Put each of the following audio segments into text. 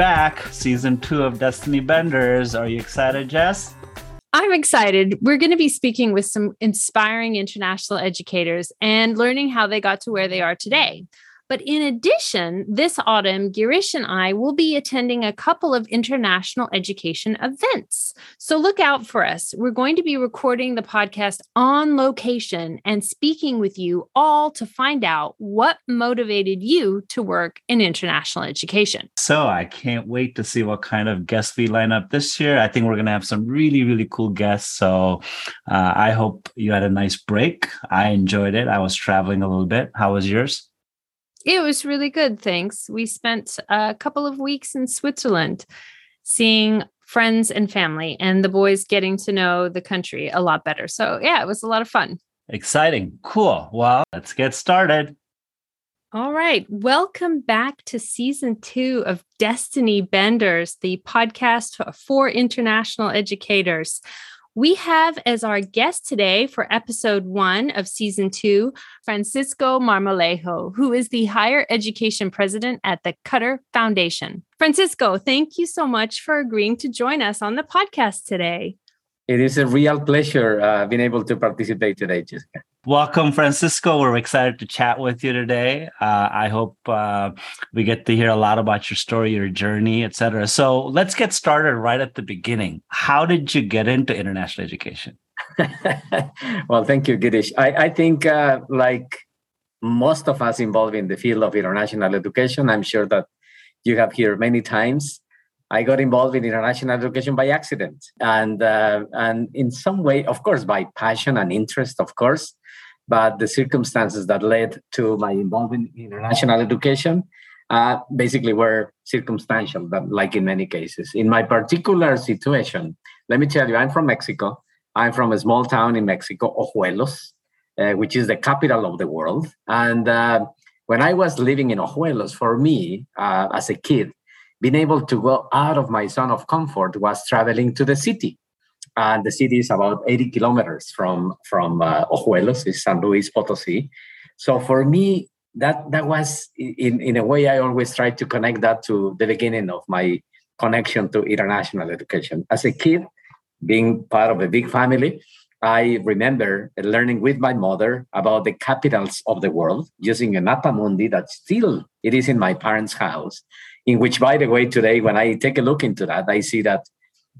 back, season two of Destiny Benders. Are you excited, Jess? I'm excited. We're going to be speaking with some inspiring international educators and learning how they got to where they are today. But in addition, this autumn, Girish and I will be attending a couple of international education events. So look out for us. We're going to be recording the podcast on location and speaking with you all to find out what motivated you to work in international education. So I can't wait to see what kind of guests we line up this year. I think we're going to have some really, really cool guests. So uh, I hope you had a nice break. I enjoyed it. I was traveling a little bit. How was yours? It was really good. Thanks. We spent a couple of weeks in Switzerland seeing friends and family, and the boys getting to know the country a lot better. So, yeah, it was a lot of fun. Exciting. Cool. Well, let's get started. All right. Welcome back to season two of Destiny Benders, the podcast for international educators. We have as our guest today for episode one of season two, Francisco Marmolejo, who is the higher education president at the Qatar Foundation. Francisco, thank you so much for agreeing to join us on the podcast today. It is a real pleasure uh, being able to participate today, Jessica. Welcome, Francisco. We're excited to chat with you today. Uh, I hope uh, we get to hear a lot about your story, your journey, etc. So let's get started right at the beginning. How did you get into international education? well, thank you, Girish. I, I think, uh, like most of us involved in the field of international education, I'm sure that you have heard many times I got involved in international education by accident, and uh, and in some way, of course, by passion and interest, of course, but the circumstances that led to my involvement in international education uh, basically were circumstantial, but like in many cases. In my particular situation, let me tell you, I'm from Mexico. I'm from a small town in Mexico, Ojuelos, uh, which is the capital of the world. And uh, when I was living in Ojuelos, for me, uh, as a kid, being able to go out of my zone of comfort was traveling to the city. And the city is about 80 kilometers from, from uh, Ojuelos, is San Luis Potosi. So for me, that, that was, in, in a way, I always try to connect that to the beginning of my connection to international education. As a kid, being part of a big family, I remember learning with my mother about the capitals of the world using a mapa mundi that still it is in my parents' house in which, by the way, today when I take a look into that, I see that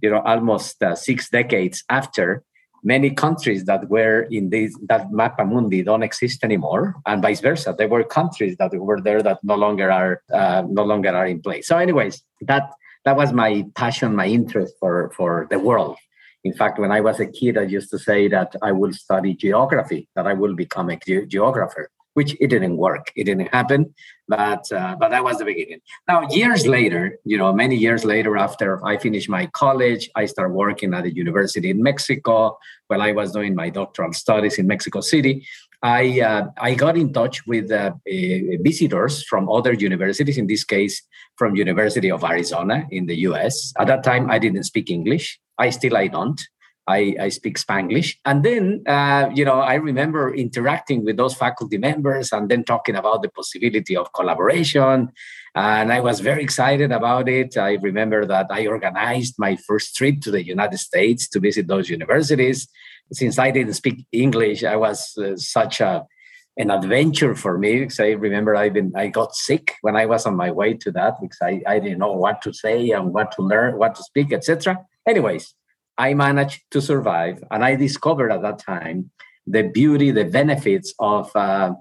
you know almost uh, six decades after many countries that were in this that mapa mundi don't exist anymore and vice versa. There were countries that were there that no longer are uh, no longer are in place. So anyways that that was my passion my interest for for the world. In fact when i was a kid i used to say that i will study geography that i will become a ge- geographer which it didn't work. It didn't happen, but uh, but that was the beginning. Now, years later, you know, many years later, after I finished my college, I started working at a university in Mexico. While I was doing my doctoral studies in Mexico City, I uh, I got in touch with uh, visitors from other universities. In this case, from University of Arizona in the U.S. At that time, I didn't speak English. I still I don't. I, I speak Spanglish. And then, uh, you know, I remember interacting with those faculty members and then talking about the possibility of collaboration. And I was very excited about it. I remember that I organized my first trip to the United States to visit those universities. Since I didn't speak English, I was uh, such a an adventure for me because I remember I been I got sick when I was on my way to that because I, I didn't know what to say and what to learn, what to speak, etc. Anyways, I managed to survive. And I discovered at that time the beauty, the benefits of uh,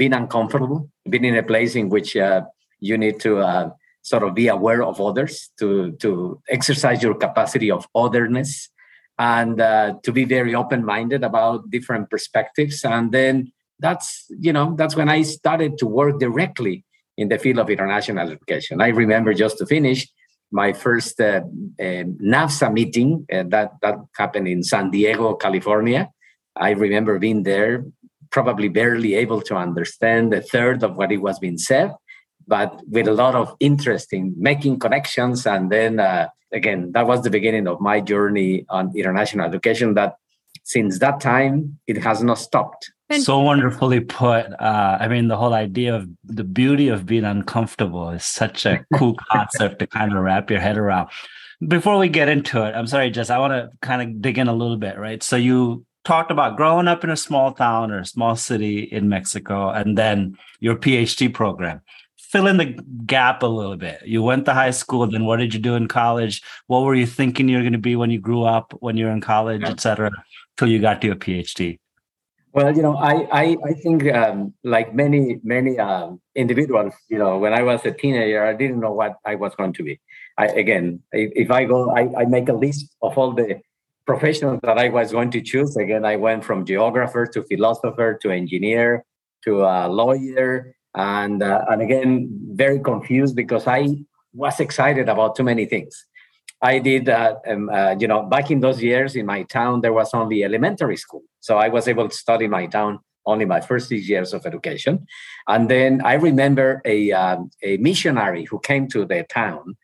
being uncomfortable, being in a place in which uh, you need to uh, sort of be aware of others, to, to exercise your capacity of otherness, and uh, to be very open minded about different perspectives. And then that's, you know, that's when I started to work directly in the field of international education. I remember just to finish, my first uh, uh, NAFSA meeting uh, that that happened in San Diego, California. I remember being there, probably barely able to understand a third of what it was being said, but with a lot of interest in making connections. And then uh, again, that was the beginning of my journey on international education. That since that time, it has not stopped. So wonderfully put. Uh, I mean, the whole idea of the beauty of being uncomfortable is such a cool concept to kind of wrap your head around. Before we get into it, I'm sorry, Jess, I want to kind of dig in a little bit, right? So you talked about growing up in a small town or a small city in Mexico and then your PhD program. Fill in the gap a little bit. You went to high school, then what did you do in college? What were you thinking you were going to be when you grew up, when you were in college, yeah. et cetera? Till you got to your PhD? Well, you know, I I, I think um, like many many um, individuals, you know, when I was a teenager, I didn't know what I was going to be. I again, if, if I go, I, I make a list of all the professions that I was going to choose. Again, I went from geographer to philosopher to engineer to a lawyer, and uh, and again, very confused because I was excited about too many things. I did, uh, um, uh, you know, back in those years in my town, there was only elementary school. So I was able to study in my town only my first six years of education. And then I remember a, um, a missionary who came to the town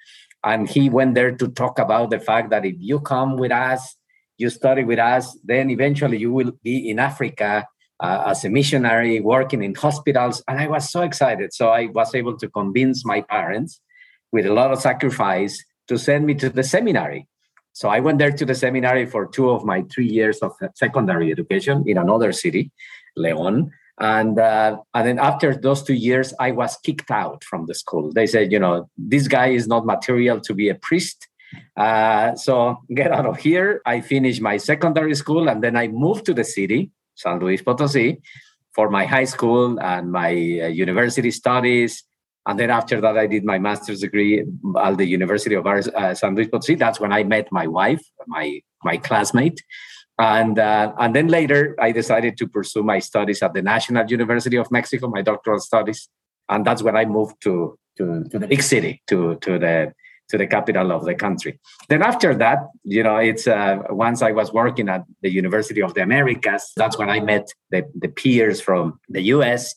and he went there to talk about the fact that if you come with us, you study with us, then eventually you will be in Africa uh, as a missionary working in hospitals. And I was so excited. So I was able to convince my parents with a lot of sacrifice to send me to the seminary. So I went there to the seminary for two of my three years of secondary education in another city, Leon. And uh, and then after those two years, I was kicked out from the school. They said, you know, this guy is not material to be a priest. Uh, so get out of here. I finished my secondary school and then I moved to the city, San Luis Potosi, for my high school and my uh, university studies. And then after that, I did my master's degree at the University of uh, San Luis Potosí. That's when I met my wife, my my classmate. And uh, and then later, I decided to pursue my studies at the National University of Mexico, my doctoral studies. And that's when I moved to to, to the big city, to to the to the capital of the country. Then after that, you know, it's uh, once I was working at the University of the Americas. That's when I met the, the peers from the U.S.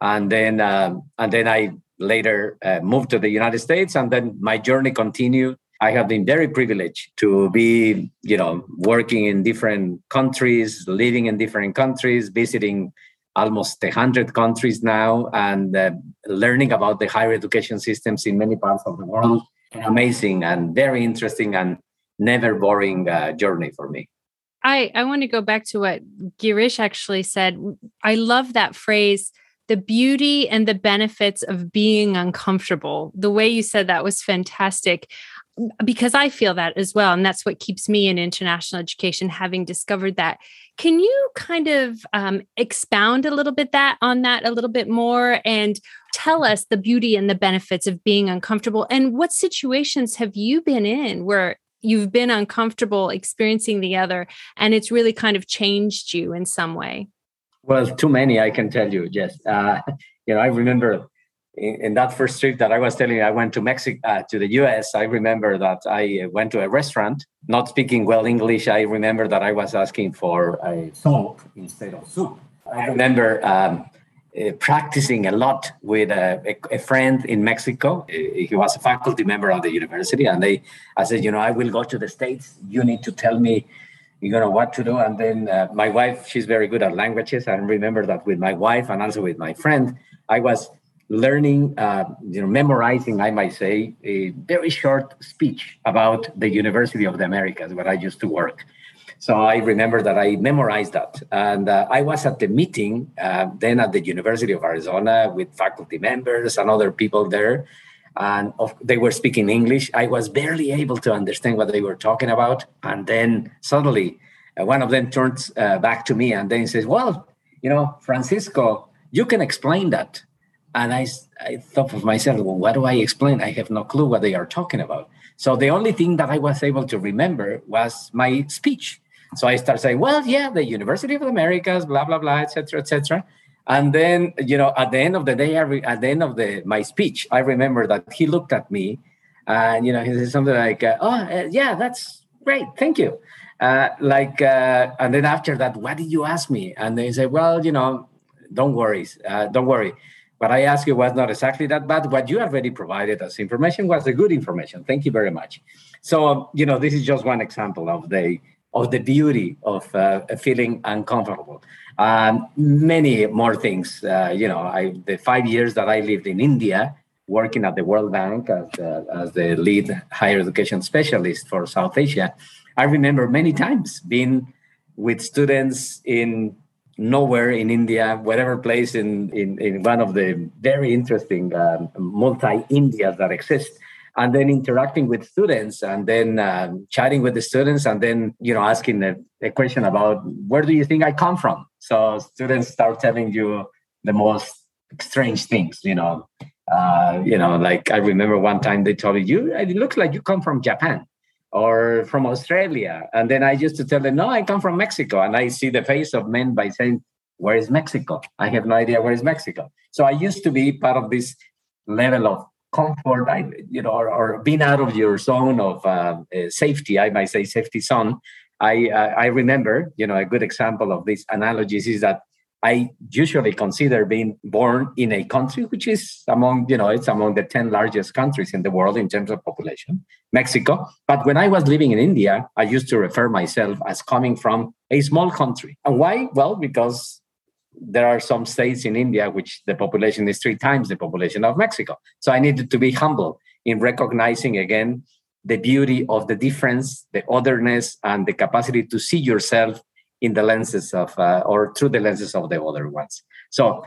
And then um, and then I later uh, moved to the United States, and then my journey continued. I have been very privileged to be, you know, working in different countries, living in different countries, visiting almost 100 countries now, and uh, learning about the higher education systems in many parts of the world. Amazing and very interesting and never boring uh, journey for me. I, I want to go back to what Girish actually said. I love that phrase the beauty and the benefits of being uncomfortable. The way you said that was fantastic because I feel that as well. And that's what keeps me in international education, having discovered that. Can you kind of um, expound a little bit that on that a little bit more and tell us the beauty and the benefits of being uncomfortable? And what situations have you been in where you've been uncomfortable experiencing the other and it's really kind of changed you in some way? Well, too many, I can tell you. Yes, uh, you know, I remember in, in, that first trip that I was telling you, I went to Mexico, uh, to the U.S. I remember that I went to a restaurant, not speaking well English. I remember that I was asking for a salt instead of soup. I remember um, uh, practicing a lot with a, a, a, friend in Mexico. Uh, he was a faculty member of the university, and they, I said, you know, I will go to the states. You need to tell me you know what to do. And then uh, my wife she's very good at languages. I remember that with my wife and also with my friend i was learning uh, you know memorizing i might say a very short speech about the university of the americas where i used to work. So i remember that i memorized that. And uh, i was at the meeting uh, then at the university of arizona with faculty members and other people there and of, they were speaking English. I was barely able to understand what they were talking about. And then suddenly, uh, one of them turns uh, back to me and then says, "Well, you know, Francisco, you can explain that." And I, I thought of myself, well, what do I explain? I have no clue what they are talking about. So the only thing that I was able to remember was my speech. So I started saying, well, yeah, the University of the Americas, blah, blah, blah, etc., etc. And then, you know, at the end of the day, re- at the end of the my speech, I remember that he looked at me, and you know, he said something like, uh, "Oh, uh, yeah, that's great, thank you." Uh, like, uh, and then after that, what did you ask me? And they said, "Well, you know, don't worry, uh, don't worry." What I asked you was not exactly that bad. What you already provided as information was a good information. Thank you very much. So, you know, this is just one example of the of the beauty of uh, feeling uncomfortable. Um, many more things. Uh, you know, I, the five years that I lived in India, working at the World Bank as, uh, as the lead higher education specialist for South Asia, I remember many times being with students in nowhere in India, whatever place in, in, in one of the very interesting um, multi Indias that exist and then interacting with students and then um, chatting with the students and then you know asking a, a, question about where do you think i come from? So students start telling you the most strange things you know. Uh, you know like i remember one time they told me you it looks like you come from japan or from australia. And then i used to tell them no i come from mexico. And i see the face of men by saying where is mexico? I have no idea where is mexico. So i used to be part of this level of comfort, you know, or, or being out of your zone of uh, uh, safety, I might say safety zone. I uh, I remember, you know, a good example of these analogies is that I usually consider being born in a country which is among, you know, it's among the 10 largest countries in the world in terms of population, Mexico. But when I was living in India, I used to refer myself as coming from a small country. And why? Well, because there are some states in India which the population is three times the population of Mexico. So I needed to be humble in recognizing again the beauty of the difference, the otherness, and the capacity to see yourself in the lenses of uh, or through the lenses of the other ones. So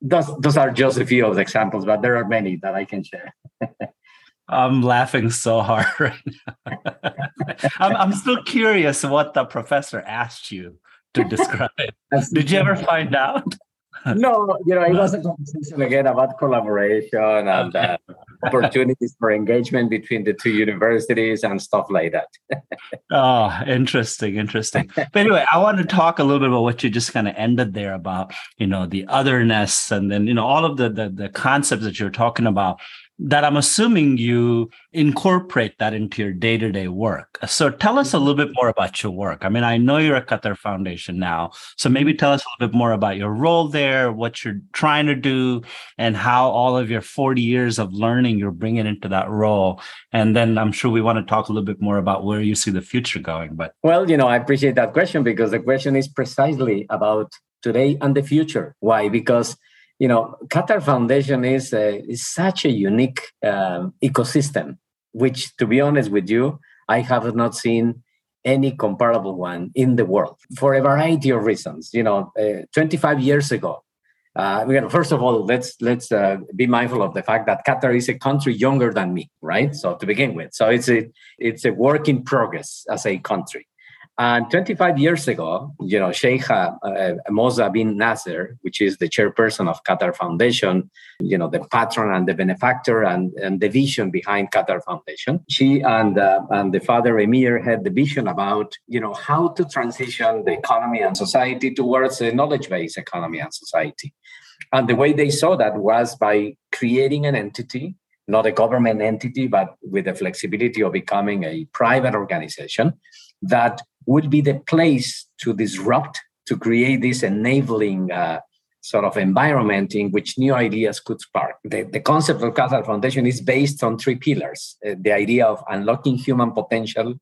those those are just a few of the examples, but there are many that I can share. I'm laughing so hard right now. I'm, I'm still curious what the professor asked you to describe. Did you ever find out? no, you know, it was a conversation again about collaboration and uh, opportunities for engagement between the two universities and stuff like that. oh, interesting, interesting. But anyway, I want to talk a little bit about what you just kind of ended there about, you know, the otherness and then, you know, all of the the, the concepts that you're talking about that I'm assuming you incorporate that into your day to day work. So tell us a little bit more about your work. I mean, I know you're at Qatar Foundation now. So maybe tell us a little bit more about your role there, what you're trying to do, and how all of your 40 years of learning you're bringing into that role. And then I'm sure we want to talk a little bit more about where you see the future going. But well, you know, I appreciate that question because the question is precisely about today and the future. Why? Because you know, Qatar Foundation is, a, is such a unique um, ecosystem, which, to be honest with you, I have not seen any comparable one in the world for a variety of reasons. You know, uh, 25 years ago, uh, you know, first of all, let's let's uh, be mindful of the fact that Qatar is a country younger than me, right? So to begin with, so it's a it's a work in progress as a country. And 25 years ago, you know, Sheikh uh, Moza bin Nasser, which is the chairperson of Qatar Foundation, you know, the patron and the benefactor and, and the vision behind Qatar Foundation, she and uh, and the father Emir had the vision about, you know, how to transition the economy and society towards a knowledge-based economy and society. And the way they saw that was by creating an entity not a government entity, but with the flexibility of becoming a private organization that would be the place to disrupt, to create this enabling uh, sort of environment in which new ideas could spark. The, the concept of Qatar Foundation is based on three pillars uh, the idea of unlocking human potential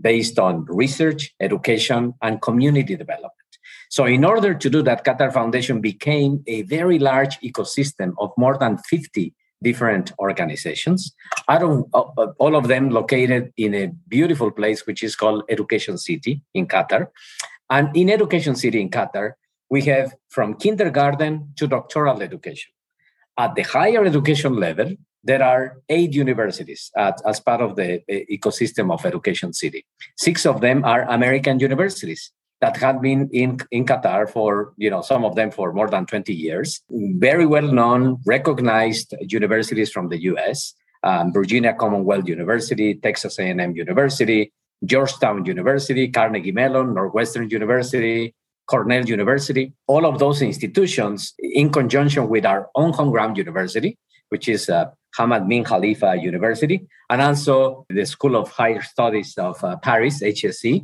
based on research, education, and community development. So, in order to do that, Qatar Foundation became a very large ecosystem of more than 50 different organizations, out of uh, all of them located in a beautiful place which is called Education City in Qatar. And in Education City in Qatar, we have from kindergarten to doctoral education. At the higher education level, there are eight universities at, as part of the uh, ecosystem of Education City. Six of them are American universities that had been in, in Qatar for, you know, some of them for more than 20 years. Very well known, recognized universities from the US, um, Virginia Commonwealth University, Texas A&M University, Georgetown University, Carnegie Mellon, Northwestern University, Cornell University, all of those institutions in conjunction with our own home ground university, which is uh, Hamad bin Khalifa University, and also the School of Higher Studies of uh, Paris, HEC,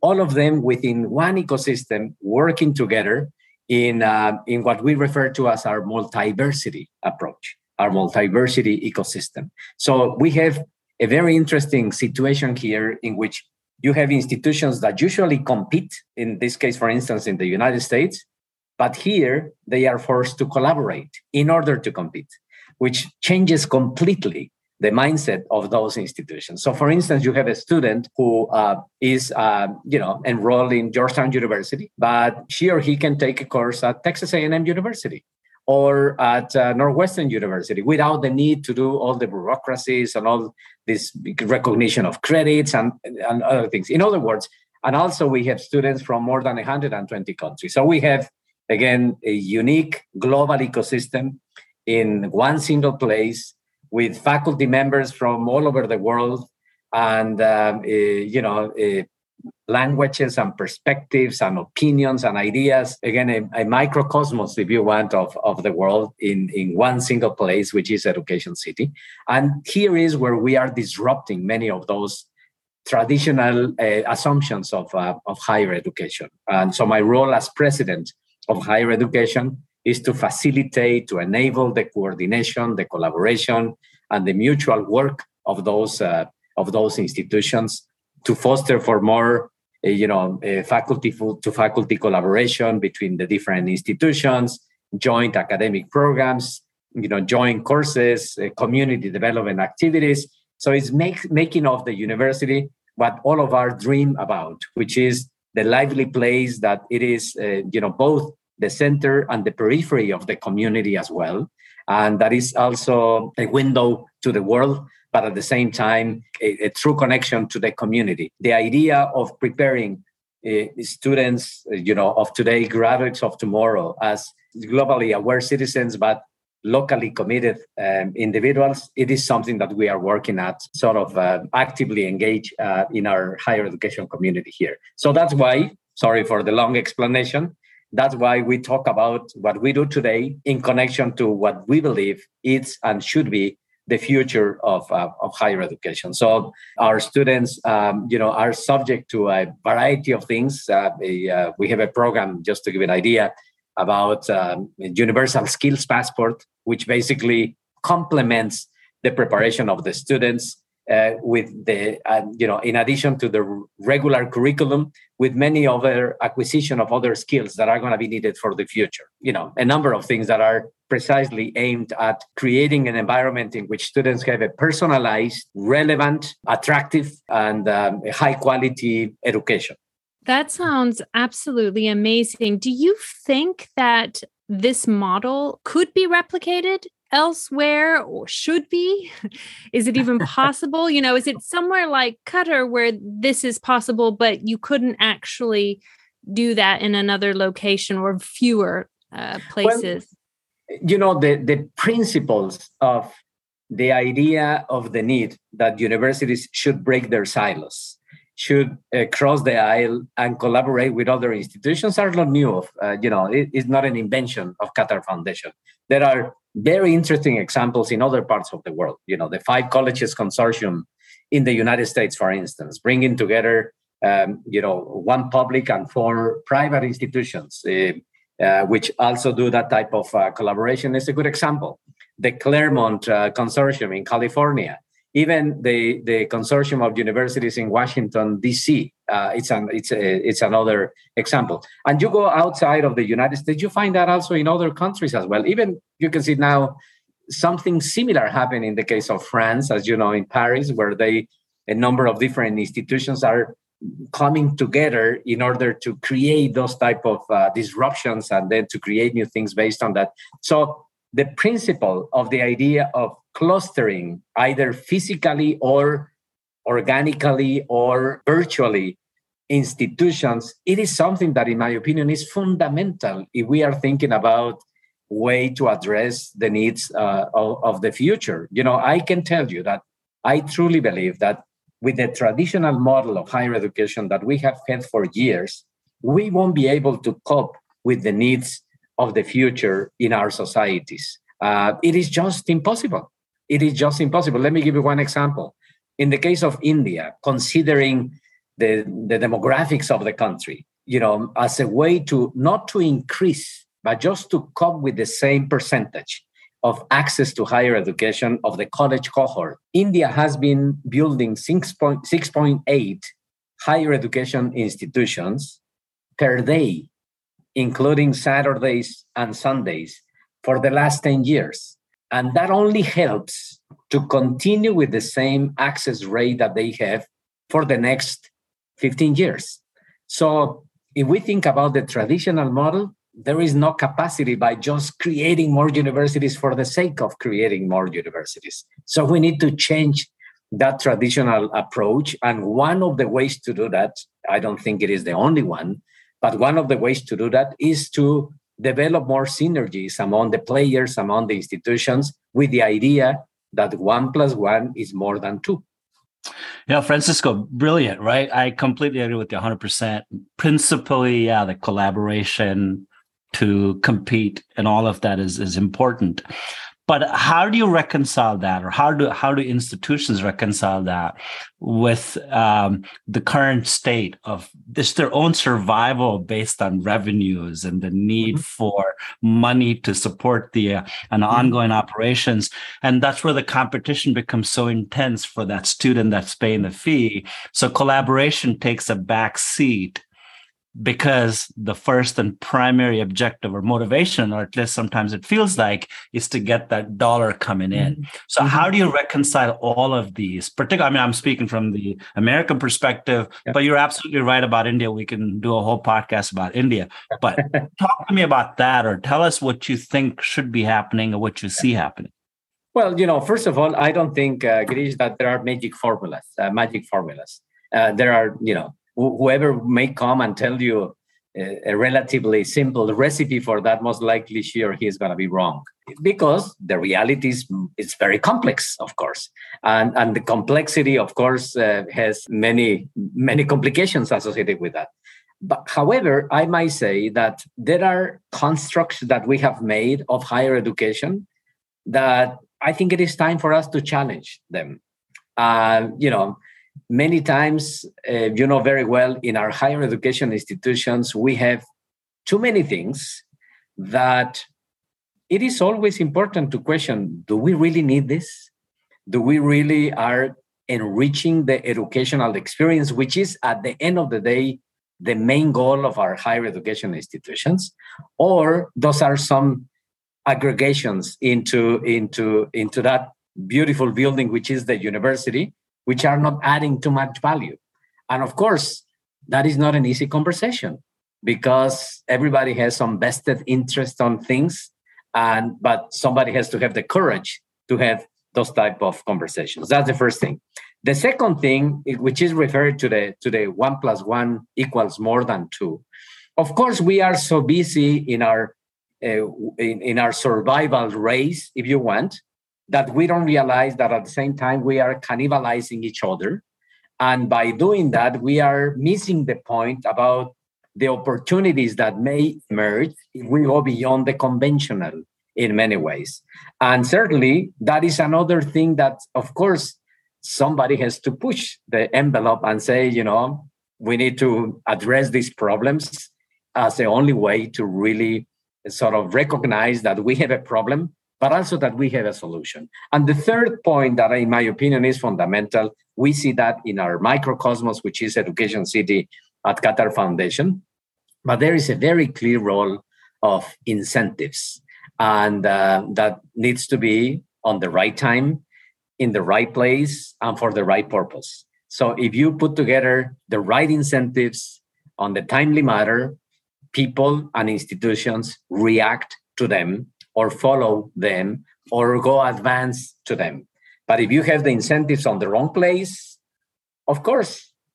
all of them within one ecosystem working together in, uh, in what we refer to as our multiversity approach, our multiversity ecosystem. So we have a very interesting situation here in which you have institutions that usually compete, in this case, for instance, in the United States, but here they are forced to collaborate in order to compete, which changes completely the mindset of those institutions. So, for instance, you have a student who uh, is, uh, you know, enrolled in Georgetown University, but she or he can take a course at Texas A&M University or at uh, Northwestern University without the need to do all the bureaucracies and all this recognition of credits and, and other things. In other words, and also we have students from more than 120 countries. So we have, again, a unique global ecosystem in one single place with faculty members from all over the world and, um, uh, you know, uh, languages and perspectives and opinions and ideas. Again a, a, microcosmos if you want of, of the world in, in one single place which is education city. And here is where we are disrupting many of those traditional uh, assumptions of, uh, of higher education. And so my role as president of higher education is to facilitate to enable the coordination the collaboration and the mutual work of those uh, of those institutions to foster for more uh, you know, uh, faculty to faculty collaboration between the different institutions, joint academic programs, you know, joint courses, uh, community development activities. So it's make, making of the university what all of our dream about, which is the lively place that it is, uh, you know, both the center and the periphery of the community as well. And that is also a window to the world but at the same time, a, a true connection to the community. The idea of preparing uh, students, uh, you know, of today, graduates of tomorrow, as globally aware citizens, but locally committed um, individuals, it is something that we are working at, sort of uh, actively engage uh, in our higher education community here. So that's why, sorry for the long explanation, that's why we talk about what we do today in connection to what we believe is and should be the future of, uh, of higher education. So our students, um, you know, are subject to a variety of things. Uh, a, uh, we have a program, just to give an idea, about um, universal skills passport, which basically complements the preparation of the students uh, with the uh, you know in addition to the regular curriculum with many other acquisition of other skills that are going to be needed for the future. You know a number of things that are precisely aimed at creating an environment in which students have a personalized relevant attractive and um, high quality education. That sounds absolutely amazing. Do you think that this model could be replicated elsewhere or should be? Is it even possible? you know, is it somewhere like Qatar where this is possible, but you couldn't actually do that in another location or fewer uh, places? Well, you know, the, the principles of the idea of the need that universities should break their silos should uh, cross the aisle and collaborate with other institutions are not new. Uh, you know, it, it's not an invention of Qatar Foundation. There are very interesting examples in other parts of the world. You know, the Five Colleges Consortium in the United States, for instance, bringing together, um, you know, one public and four private institutions, uh, uh, which also do that type of uh, collaboration, is a good example. The Claremont uh, Consortium in California, even the, the consortium of universities in Washington D.C. Uh, it's an it's a, it's another example. And you go outside of the United States, you find that also in other countries as well. Even you can see now something similar happen in the case of France, as you know, in Paris, where they a number of different institutions are coming together in order to create those type of uh, disruptions and then to create new things based on that. So the principle of the idea of clustering either physically or organically or virtually institutions it is something that in my opinion is fundamental if we are thinking about way to address the needs uh, of, of the future. You know i can tell you that i truly believe that with the traditional model of higher education that we have had for years we won't be able to cope with the needs of the future in our societies. Uh, it is just impossible it is just impossible. Let me give you one example. In the case of India, considering the, the demographics of the country, you know, as a way to not to increase, but just to come with the same percentage of access to higher education of the college cohort. India has been building 6.8 higher education institutions per day, including Saturdays and Sundays, for the last 10 years. And that only helps to continue with the same access rate that they have for the next 15 years. So if we think about the traditional model, there is no capacity by just creating more universities for the sake of creating more universities. So we need to change that traditional approach. And one of the ways to do that, I don't think it is the only one, but one of the ways to do that is to develop more synergies among the players, among the institutions, with the idea that one plus one is more than two. Yeah, Francisco, brilliant, right? I completely agree with you 100%. Principally, yeah, the collaboration to compete and all of that is, is important. But how do you reconcile that, or how do how do institutions reconcile that with um, the current state of this their own survival based on revenues and the need mm-hmm. for money to support the uh, and mm-hmm. ongoing operations, and that's where the competition becomes so intense for that student that's paying the fee. So collaboration takes a back seat because the first and primary objective or motivation, or at least sometimes it feels like, is to get that dollar coming in. Mm-hmm. So, mm-hmm. how do you reconcile all of these? Particularly, I mean, I'm speaking from the American perspective, yeah. but you're absolutely right about India. We can do a whole podcast about India. But talk to me about that, or tell us what you think should be happening or what you see happening. Well, you know, first of all, I don't think, uh, Girish, that there are magic formulas. Uh, magic formulas. Uh, there are, you know, whoever may come and tell you a, a relatively simple recipe for that, most likely she or he is going to be wrong because the reality is it's very complex, of course, and and the complexity, of course, uh, has many many complications associated with that. But however, I might say that there are constructs that we have made of higher education that I think it is time for us to challenge them. Uh, you know, many times, uh, you know very well, in our higher education institutions, we have too many things that it is always important to question do we really need this? Do we really are enriching the educational experience, which is at the end of the day the main goal of our higher education institutions? Or those are some aggregations into, into, into that beautiful building, which is the university, which are not adding too much value. And of course, that is not an easy conversation because everybody has some vested interest on things and but somebody has to have the courage to have those type of conversations. That's the first thing. The second thing which is referred to the to the one plus one equals more than two. Of course we are so busy in our uh, in, in our survival race if you want that we don't realize that at the same time we are cannibalizing each other. And by doing that, we are missing the point about the opportunities that may emerge if we go beyond the conventional in many ways. And certainly, that is another thing that, of course, somebody has to push the envelope and say, you know, we need to address these problems as the only way to really sort of recognize that we have a problem but also that we have a solution. And the third point that, in my opinion, is fundamental, we see that in our microcosmos, which is Education City at Qatar Foundation. But there is a very clear role of incentives, and uh, that needs to be on the right time, in the right place, and for the right purpose. So if you put together the right incentives on the timely matter, people and institutions react to them or follow them or go advance to them. But if you have the incentives on the wrong place, of course,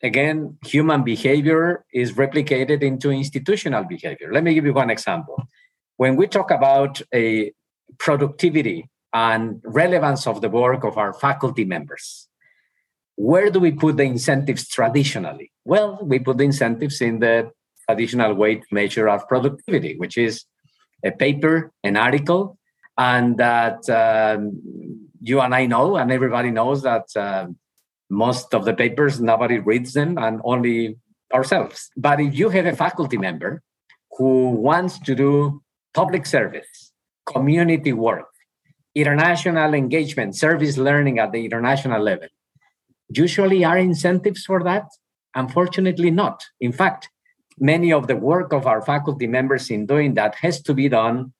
again, human behavior is replicated into institutional behavior. Let me give you one example. When we talk about a productivity and relevance of the work of our faculty members, where do we put the incentives traditionally? Well, we put the incentives in the traditional way to measure our productivity, which is a paper, an article, and that um, you and I know, and everybody knows that uh, most of the papers nobody reads them, and only ourselves. But if you have a faculty member who wants to do public service, community work, international engagement, service learning at the international level, usually are incentives for that. Unfortunately, not. In fact, many of the work of our faculty members in doing that has to be done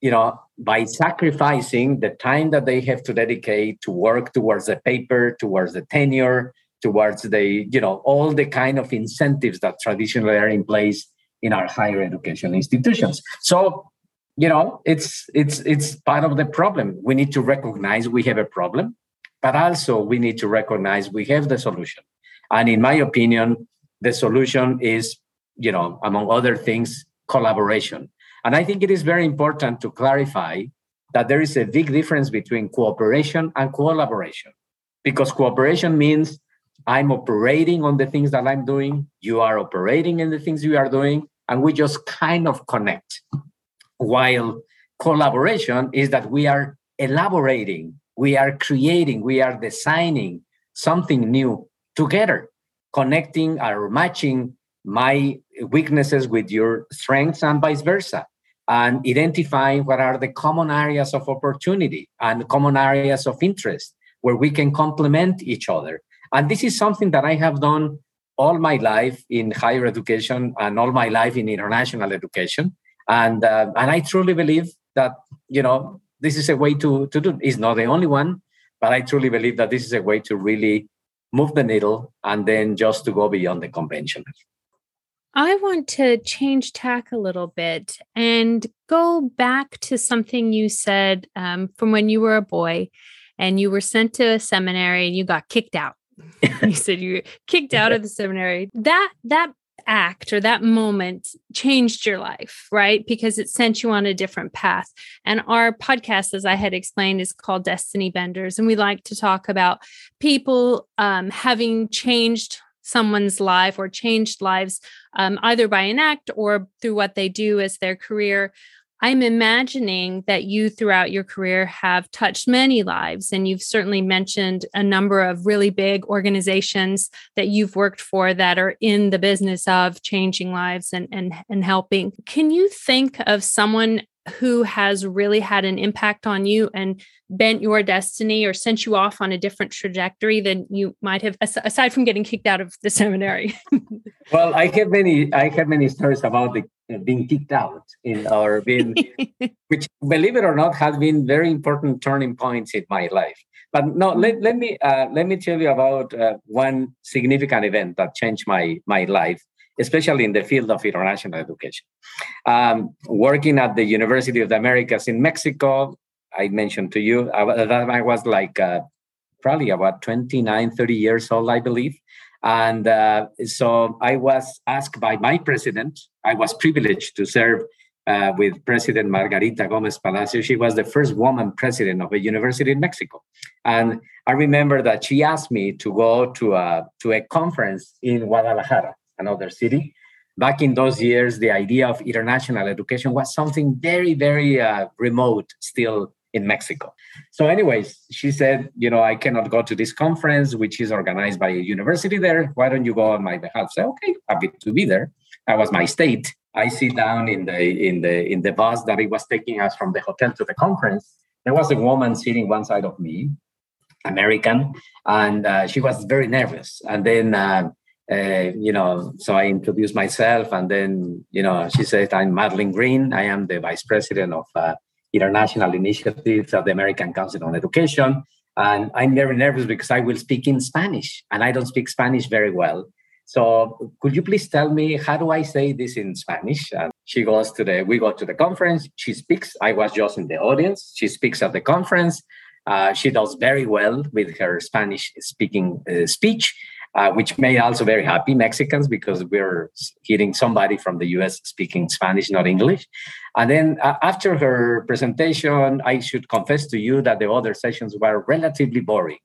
you know by sacrificing the time that they have to dedicate to work towards the paper towards the tenure towards the you know all the kind of incentives that traditionally are in place in our higher education institutions. So you know it's it's it's part of the problem. We need to recognize we have a problem but also we need to recognize we have the solution. And in my opinion the solution is you know, among other things, collaboration. And I think it is very important to clarify that there is a big difference between cooperation and collaboration. Because cooperation means I'm operating on the things that I'm doing, you are operating in the things you are doing, and we just kind of connect. While collaboration is that we are elaborating, we are creating, we are designing something new together, connecting or matching my weaknesses with your strengths and vice versa and identifying what are the common areas of opportunity and common areas of interest where we can complement each other. And this is something that i have done all my life in higher education and all my life in international education. And uh, and i truly believe that you know this is a way to to do it's not the only one but i truly believe that this is a way to really move the needle and then just to go beyond the conventional I want to change tack a little bit and go back to something you said um, from when you were a boy and you were sent to a seminary and you got kicked out. you said you were kicked out of the seminary. That that act or that moment changed your life, right? Because it sent you on a different path. And our podcast, as I had explained, is called Destiny Benders. And we like to talk about people um, having changed someone's life or changed lives um, either by an act or through what they do as their career. I'm imagining that you throughout your career have touched many lives and you've certainly mentioned a number of really big organizations that you've worked for that are in the business of changing lives and and, and helping. Can you think of someone who has really had an impact on you and bent your destiny or sent you off on a different trajectory than you might have aside from getting kicked out of the seminary. Well i have many i have many stories about the, uh, being kicked out in or being which believe it or not has been very important turning points in my life. But no let, let me uh, let me tell you about uh, one significant event that changed my my life especially in the field of international education. Um, working at the University of the Americas in Mexico, I mentioned to you, that I was like uh, probably about 29, 30 years old, I believe. And uh, so I was asked by my president, I was privileged to serve uh, with President Margarita Gomez Palacio. She was the first woman president of a university in Mexico. And I remember that she asked me to go to a, to a conference in Guadalajara another city. Back in those years, the idea of international education was something very, very uh, remote still in Mexico. So, anyways, she said, You know, I cannot go to this conference, which is organized by a university there. Why don't you go on my behalf? So, okay, happy to be there. That was my state. I sit down in the in the in the bus that it was taking us from the hotel to the conference. There was a woman sitting one side of me, American, and uh, she was very nervous. And then uh, uh, you know, so I introduced myself, and then you know, she said, "I'm Madeline Green. I am the vice president of uh, international initiatives of the American Council on Education." And I'm very nervous because I will speak in Spanish, and I don't speak Spanish very well. So, could you please tell me how do I say this in Spanish? And she goes to the, we go to the conference. She speaks. I was just in the audience. She speaks at the conference. Uh, she does very well with her Spanish speaking uh, speech uh, which made also very happy Mexicans because we're hearing somebody from the US speaking Spanish, not English. And then uh, after her presentation, I should confess to you that the other sessions were relatively boring.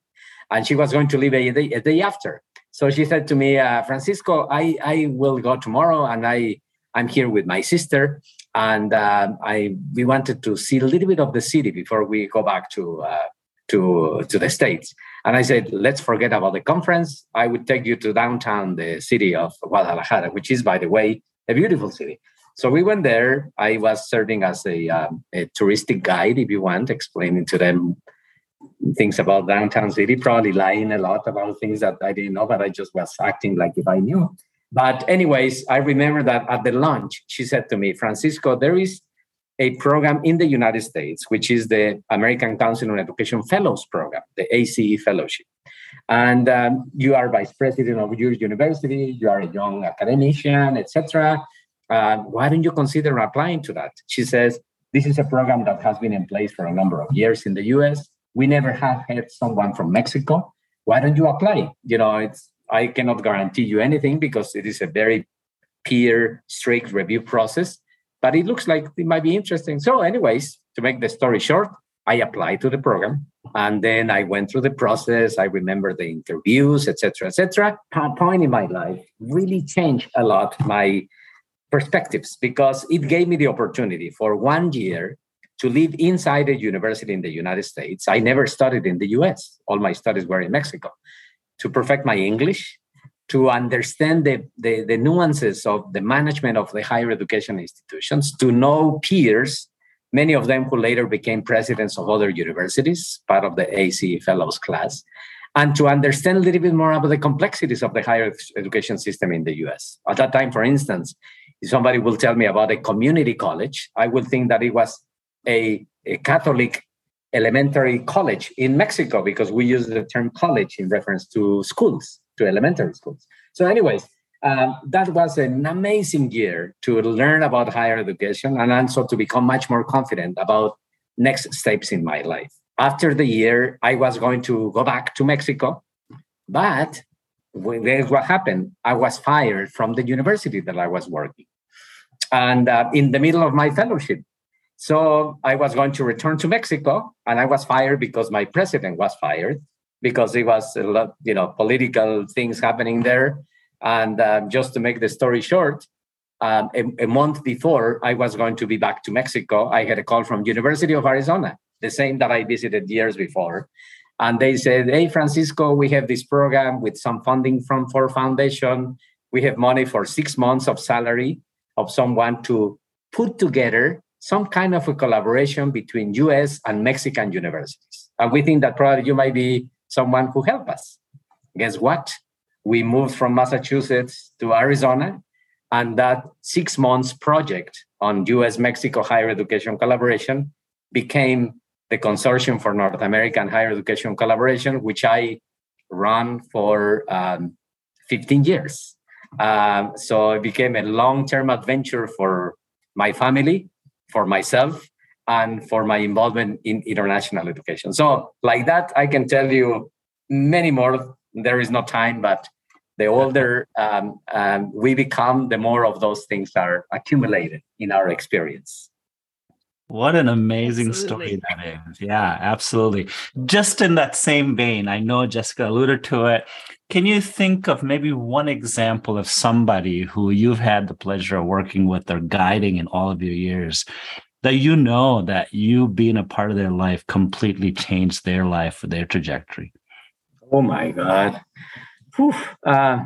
And she was going to leave a day, a day after. So she said to me, uh, Francisco, I, I will go tomorrow and I, I'm here with my sister. And uh, I we wanted to see a little bit of the city before we go back to uh, to to the states and i said let's forget about the conference. I would take you to downtown the city of guadalajara which is by the way a beautiful city. So we went there. I was serving as a, um, a touristic guide if you want explaining to them things about downtown city, probably lying a lot about things that I didn't know, but I just was acting like if I knew. But, anyways, I remember that at the lunch, she said to me, Francisco, there is a program in the United States, which is the American Council on Education Fellows Program, the ACE Fellowship. And um, you are vice president of your university, you are a young academician, etc. Uh, why don't you consider applying to that? She says, this is a program that has been in place for a number of years in the US. We never have had someone from Mexico. Why don't you apply? You know, it's I cannot guarantee you anything because it is a very peer strict review process, but it looks like it might be interesting. So, anyways, to make the story short, I applied to the program and then I went through the process. I remember the interviews, etc., etc. Point in my life really changed a lot my perspectives because it gave me the opportunity for one year to live inside a university in the United States. I never studied in the US. All my studies were in Mexico to perfect my English, to understand the, the, the, nuances of the management of the higher education institutions, to know peers, many of them who later became presidents of other universities, part of the ACE Fellows class, and to understand a little bit more about the complexities of the higher education system in the US. At that time, for instance, if somebody will tell me about a community college, I will think that it was a, a Catholic elementary college in Mexico because we use the term college in reference to schools, to elementary schools. So, anyways, um, that was an amazing year to learn about higher education and also to become much more confident about next steps in my life. After the year, I was going to go back to Mexico, but there's what happened. I was fired from the university that I was working, and uh, in the middle of my fellowship, so I was going to return to Mexico, and I was fired because my president was fired because it was a lot, you know, political things happening there. And um, just to make the story short, um, a, a, month before I was going to be back to Mexico, I had a call from University of Arizona, the same that I visited years before, and they said, "Hey, Francisco, we have this program with some funding from Ford Foundation. We have money for six months of salary of someone to put together some kind of a collaboration between US and Mexican universities. And we think that probably you might be someone who helped us. Guess what? We moved from Massachusetts to Arizona, and that six months project on US Mexico higher education collaboration became the Consortium for North American Higher Education Collaboration, which I ran for um, 15 years. Um, so it became a long term adventure for my family for myself and for my involvement in international education. So, like that, I can tell you many more. There is no time, but the older um, um, we become, the more of those things are accumulated in our experience. What an amazing absolutely. story that is. Yeah, absolutely. Just in that same vein, I know Jessica alluded to it. Can you think of maybe one example of somebody who you've had the pleasure of working with or guiding in all of your years that you know that you being a part of their life completely changed their life, their trajectory? Oh my God. Uh,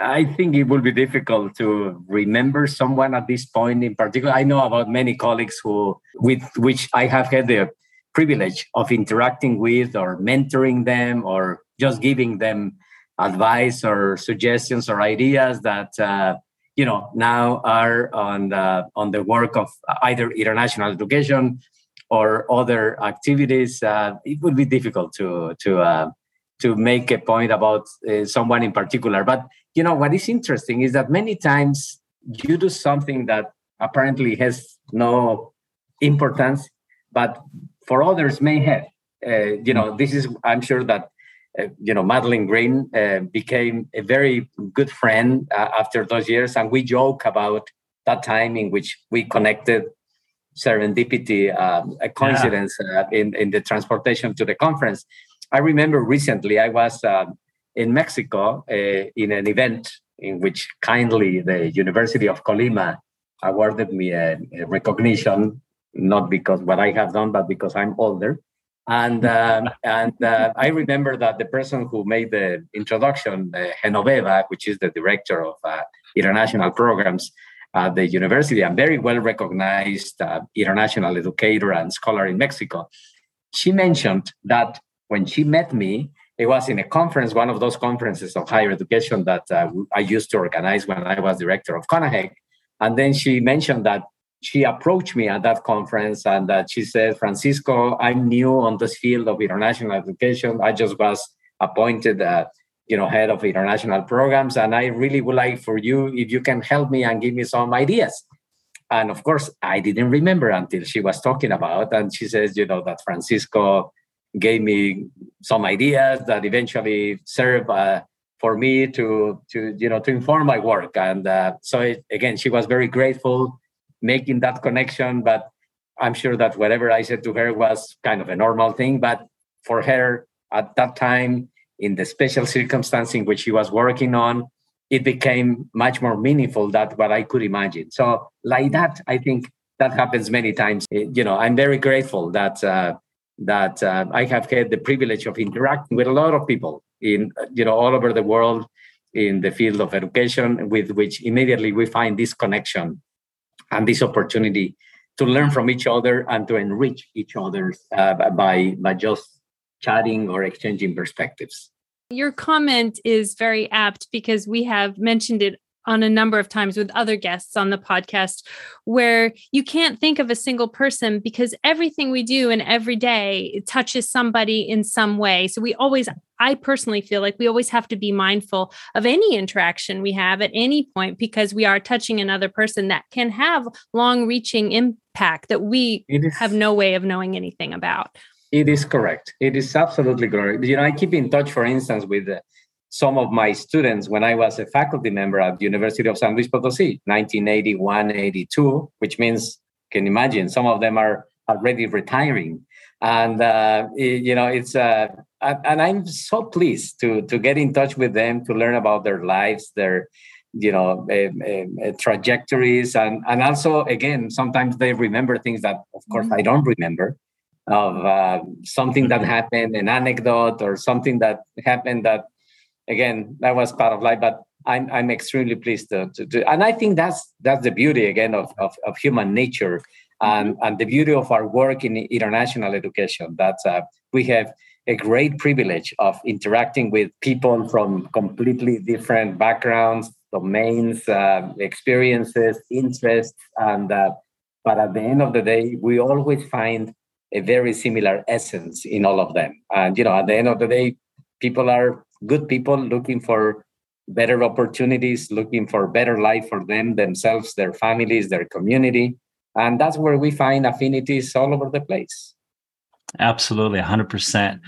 I think it will be difficult to remember someone at this point in particular. I know about many colleagues who, with which I have had the privilege of interacting with or mentoring them or just giving them advice or suggestions or ideas that uh, you know now are on the on the work of either international education or other activities. Uh, it would be difficult to to uh, to make a point about uh, someone in particular, but you know what is interesting is that many times you do something that apparently has no importance but for others may have uh, you know this is i'm sure that uh, you know Madeleine Green uh, became a very good friend uh, after those years and we joke about that time in which we connected serendipity um, a coincidence yeah. Uh, in, in the transportation to the conference i remember recently i was um, in Mexico uh, in an event in which kindly the University of Colima awarded me a, a recognition, not because what I have done, but because I'm older. And um, and uh, I remember that the person who made the introduction, uh, Genoveva, which is the director of uh, international programs at the university, and very well recognized uh, international educator and scholar in Mexico, she mentioned that when she met me, it was in a conference, one of those conferences of higher education that uh, I used to organize when I was director of CONAHEC. And then she mentioned that she approached me at that conference and that she said, Francisco, I'm new on this field of international education. I just was appointed, uh, you know, head of international programs, and I really would like for you if you can help me and give me some ideas. And of course, I didn't remember until she was talking about, and she says, you know, that Francisco gave me some ideas that eventually served uh, for me to to you know to inform my work. And uh, so it, again, she was very grateful making that connection. But I'm sure that whatever I said to her was kind of a normal thing. But for her at that time, in the special circumstance in which she was working on, it became much more meaningful than what I could imagine. So, like that, I think that happens many times. You know, I'm very grateful that uh, that uh, I have had the privilege of interacting with a lot of people in you know all over the world in the field of education, with which immediately we find this connection and this opportunity to learn from each other and to enrich each other uh, by by just chatting or exchanging perspectives. Your comment is very apt because we have mentioned it on a number of times with other guests on the podcast where you can't think of a single person because everything we do in every day touches somebody in some way. So we always I personally feel like we always have to be mindful of any interaction we have at any point because we are touching another person that can have long reaching impact that we is, have no way of knowing anything about. It is correct. It is absolutely correct. You know, I keep in touch, for instance, with uh, some of my students when I was a faculty member at the University of San Luis Potosí, 1981, 82, which means, can imagine, some of them are already retiring. And, uh, it, you know, it's, uh, and I'm so pleased to, to get in touch with them, to learn about their lives, their, you know, uh, uh, trajectories. And, and also, again, sometimes they remember things that, of course, mm-hmm. I don't remember of uh, something that mm-hmm. happened, an anecdote or something that happened that again, that was part of life. But I'm I'm extremely pleased to, to, to and I think that's that's the beauty again of of, of human nature and mm-hmm. and the beauty of our work in international education. That uh, we have a great privilege of interacting with people from completely different backgrounds, domains, uh, experiences, interests, and uh, but at the end of the day, we always find a very similar essence in all of them. And you know, at the end of the day, people are good people looking for better opportunities, looking for better life for them, themselves, their families, their community. And that's where we find affinities all over the place. Absolutely, 100%.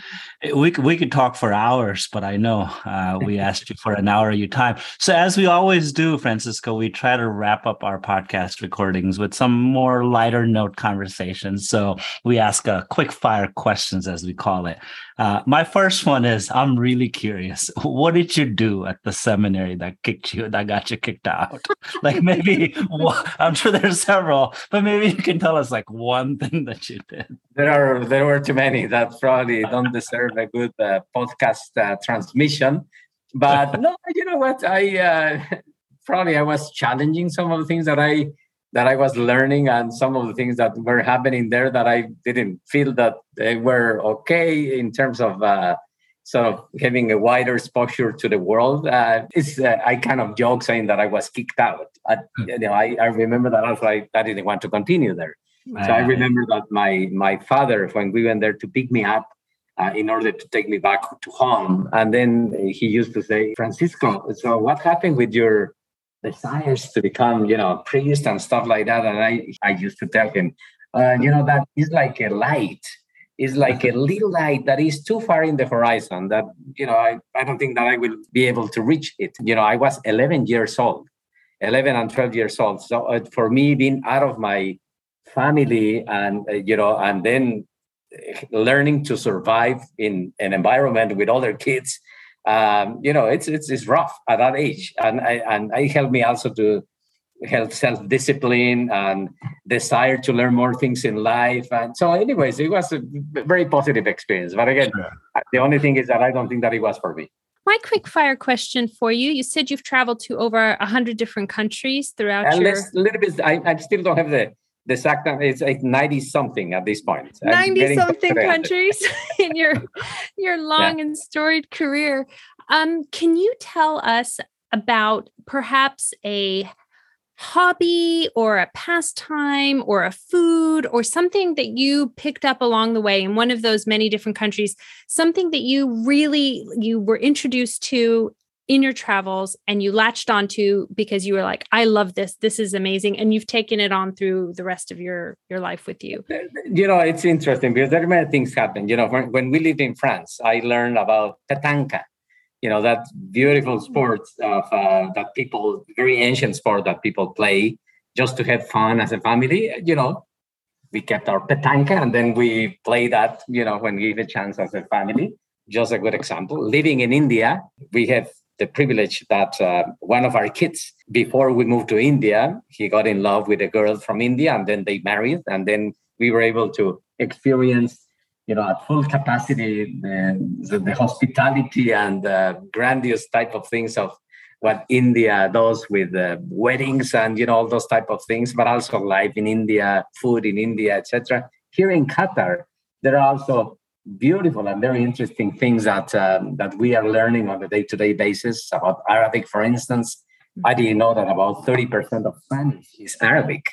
We, we could talk for hours, but I know uh, we asked you for an hour of your time. So, as we always do, Francisco, we try to wrap up our podcast recordings with some more lighter note conversations. So, we ask uh, quick fire questions, as we call it. Uh, my first one is I'm really curious. What did you do at the seminary that kicked you, that got you kicked out? like maybe, I'm sure there's several, but maybe you can tell us like one thing that you did. There are, there were too many that probably don't deserve a good uh, podcast uh, transmission. But no, you know what? I uh, probably I was challenging some of the things that I that I was learning and some of the things that were happening there that I didn't feel that they were okay in terms of uh, sort of having a wider exposure to the world. Uh, it's uh, I kind of joke saying that I was kicked out. I, hmm. you know, I, I remember that I was like I didn't want to continue there. So I remember that my my father when we went there to pick me up. Uh, in order to take me back to home, and then he used to say, "Francisco, so what happened with your desires to become, you know, priest and stuff like that. And I, I used to tell him, uh, you know, that is like a light. It's like a little light that is too far in the horizon that, you know, I, I don't think that I will be able to reach it. You know, I was 11 years old, 11 and 12 years old. So uh, for me, being out of my family and, uh, you know, and then learning to survive in an environment with other kids um, you know, it's, it's it's rough at that age, and I and it helped me also to help self discipline and desire to learn more things in life. And so, anyways, it was a very positive experience. But again, sure. the only thing is that I don't think that it was for me. My quick fire question for you: You said you've traveled to over a hundred different countries throughout and your. A little bit. I, I still don't have the the exact it's like 90 something at this point. 90 something countries in your your long yeah. and storied career. Um can you tell us about perhaps a hobby or a pastime or a food or something that you picked up along the way in one of those many different countries? Something that you really you were introduced to in your travels and you latched onto because you were like i love this. This is amazing. And you've taken it on through the rest of your your life with you. You know it's interesting because there are many things happen. You know when, when we lived in france i learned about petanque you know that beautiful sport of uh, that people very ancient sport that people play just to have fun as a family. You know we kept our petanque and then we play that you know when we have a chance as a family. Just a good example. Living in india we have the privilege that uh, one of our kids, before we moved to India, he got in love with a girl from India, and then they married, and then we were able to experience, you know, at full capacity the, the, the hospitality and uh, grandiose type of things of what India does with uh, weddings and you know all those type of things, but also life in India, food in India, etc. Here in Qatar, there are also beautiful and very interesting things that um, that we are learning on a day-to-day basis about Arabic, for instance. I didn't know that about 30% of Spanish is Arabic.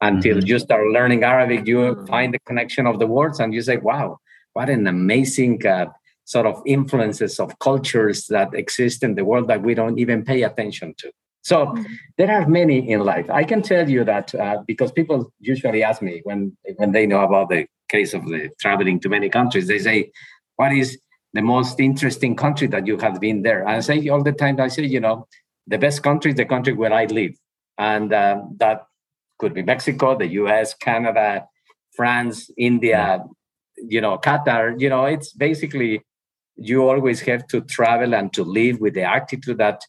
Until mm-hmm. you start learning Arabic, you find the connection of the words and you say, wow, what an amazing uh, sort of influences of cultures that exist in the world that we don't even pay attention to. So mm-hmm. there are many in life. I can tell you that uh, because people usually ask me when when they know about the case of the traveling to many countries, they say, "What is the most interesting country that you have been there?" And I say all the time, I say, you know, the best country is the country where I live, and um, that could be Mexico, the U.S., Canada, France, India, you know, Qatar. You know, it's basically you always have to travel and to live with the attitude that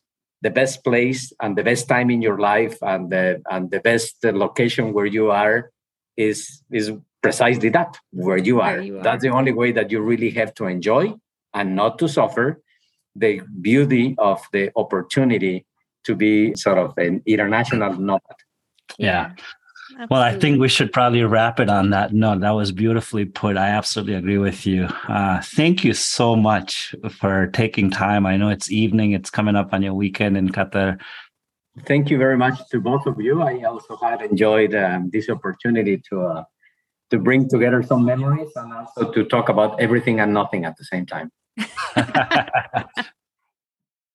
the best place and the best time in your life and the and the best location where you are is is precisely that where you are. you are. That's the only way that you really have to enjoy and not to suffer the beauty of the opportunity to be sort of an international nomad. Yeah. Absolutely. Well, I think we should probably wrap it on that note. That was beautifully put. I absolutely agree with you. Uh, thank you so much for taking time. I know it's evening, it's coming up on your weekend in Qatar. Thank you very much to both of you. I also had enjoyed um, this opportunity to uh, to bring together some memories and also to talk about everything and nothing at the same time.